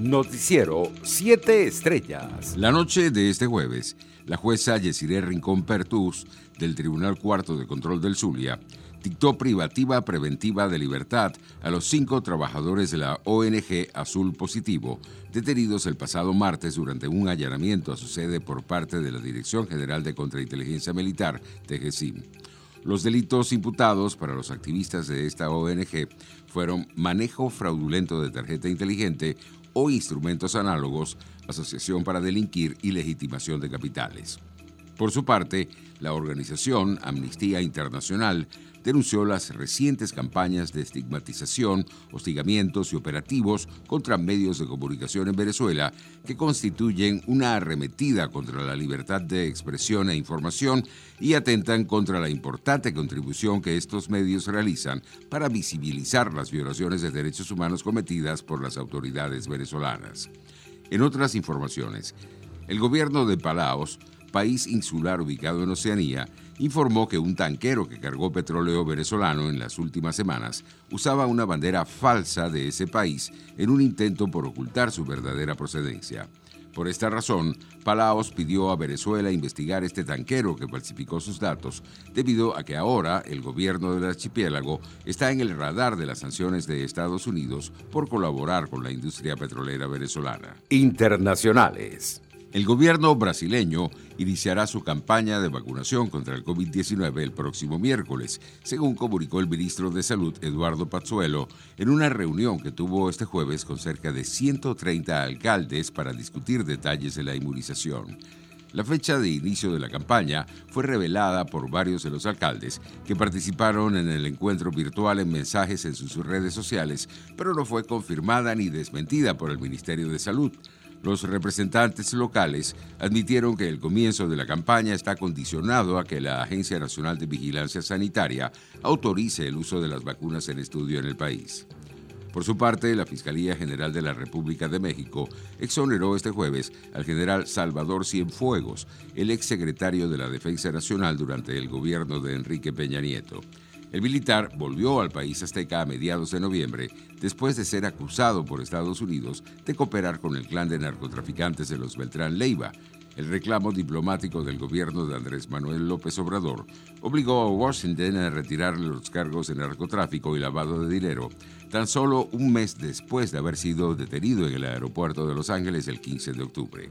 Noticiero 7 Estrellas. La noche de este jueves, la jueza Yesiré Rincón Pertus del Tribunal Cuarto de Control del Zulia dictó privativa preventiva de libertad a los cinco trabajadores de la ONG Azul Positivo, detenidos el pasado martes durante un allanamiento a su sede por parte de la Dirección General de Contrainteligencia Militar, TGCIM. Los delitos imputados para los activistas de esta ONG fueron manejo fraudulento de tarjeta inteligente o instrumentos análogos, asociación para delinquir y legitimación de capitales. Por su parte, la organización Amnistía Internacional denunció las recientes campañas de estigmatización, hostigamientos y operativos contra medios de comunicación en Venezuela que constituyen una arremetida contra la libertad de expresión e información y atentan contra la importante contribución que estos medios realizan para visibilizar las violaciones de derechos humanos cometidas por las autoridades venezolanas. En otras informaciones, el gobierno de Palaos país insular ubicado en Oceanía, informó que un tanquero que cargó petróleo venezolano en las últimas semanas usaba una bandera falsa de ese país en un intento por ocultar su verdadera procedencia. Por esta razón, Palaos pidió a Venezuela investigar este tanquero que falsificó sus datos, debido a que ahora el gobierno del archipiélago está en el radar de las sanciones de Estados Unidos por colaborar con la industria petrolera venezolana. Internacionales. El gobierno brasileño iniciará su campaña de vacunación contra el COVID-19 el próximo miércoles, según comunicó el ministro de Salud Eduardo Pazzuelo en una reunión que tuvo este jueves con cerca de 130 alcaldes para discutir detalles de la inmunización. La fecha de inicio de la campaña fue revelada por varios de los alcaldes que participaron en el encuentro virtual en mensajes en sus redes sociales, pero no fue confirmada ni desmentida por el Ministerio de Salud. Los representantes locales admitieron que el comienzo de la campaña está condicionado a que la Agencia Nacional de Vigilancia Sanitaria autorice el uso de las vacunas en estudio en el país. Por su parte, la Fiscalía General de la República de México exoneró este jueves al general Salvador Cienfuegos, el exsecretario de la Defensa Nacional durante el gobierno de Enrique Peña Nieto. El militar volvió al país azteca a mediados de noviembre, después de ser acusado por Estados Unidos de cooperar con el clan de narcotraficantes de los Beltrán Leiva. El reclamo diplomático del gobierno de Andrés Manuel López Obrador obligó a Washington a retirar los cargos de narcotráfico y lavado de dinero, tan solo un mes después de haber sido detenido en el aeropuerto de Los Ángeles el 15 de octubre.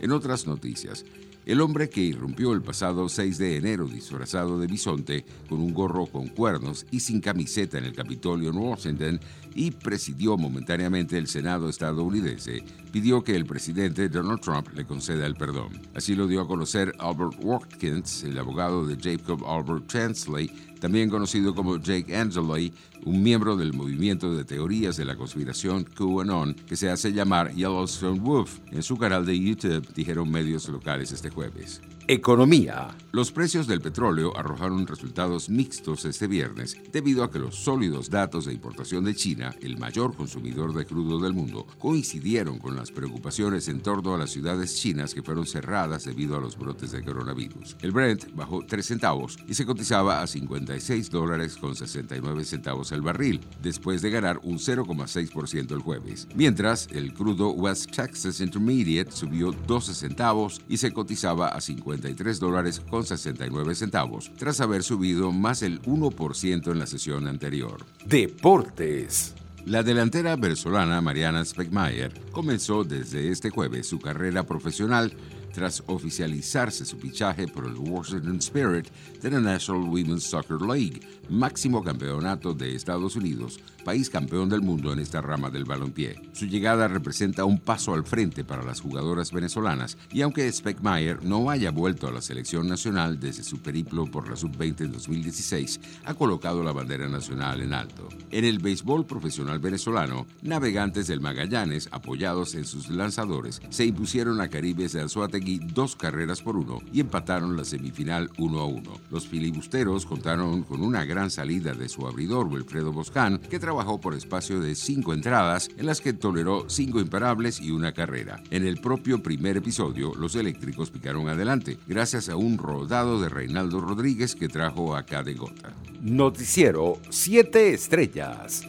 En otras noticias, el hombre que irrumpió el pasado 6 de enero disfrazado de bisonte, con un gorro con cuernos y sin camiseta en el Capitolio en Washington y presidió momentáneamente el Senado estadounidense, pidió que el presidente Donald Trump le conceda el perdón. Así lo dio a conocer Albert Watkins, el abogado de Jacob Albert Chansley, también conocido como Jake Angeloi, un miembro del movimiento de teorías de la conspiración QAnon, que se hace llamar Yellowstone Wolf. En su canal de YouTube dijeron medios locales este jueves. Economía. Los precios del petróleo arrojaron resultados mixtos este viernes debido a que los sólidos datos de importación de China, el mayor consumidor de crudo del mundo, coincidieron con las preocupaciones en torno a las ciudades chinas que fueron cerradas debido a los brotes de coronavirus. El Brent bajó 3 centavos y se cotizaba a 56 dólares con 69 centavos el barril, después de ganar un 0,6% el jueves. Mientras, el crudo West Texas Intermediate subió 12 centavos y se cotizaba a 50 53 dólares con 69 centavos, tras haber subido más del 1% en la sesión anterior. Deportes. La delantera venezolana Mariana Speckmayer comenzó desde este jueves su carrera profesional tras oficializarse su fichaje por el Washington Spirit de la National Women's Soccer League, máximo campeonato de Estados Unidos, país campeón del mundo en esta rama del balompié. Su llegada representa un paso al frente para las jugadoras venezolanas y aunque Speckmeyer no haya vuelto a la selección nacional desde su periplo por la sub-20 en 2016, ha colocado la bandera nacional en alto. En el béisbol profesional venezolano, navegantes del Magallanes, apoyados en sus lanzadores, se impusieron a Caribes de Dos carreras por uno y empataron la semifinal 1 a 1. Los filibusteros contaron con una gran salida de su abridor Wilfredo Boscán, que trabajó por espacio de cinco entradas, en las que toleró cinco imparables y una carrera. En el propio primer episodio, los eléctricos picaron adelante, gracias a un rodado de Reinaldo Rodríguez que trajo a de Gota. Noticiero 7 Estrellas.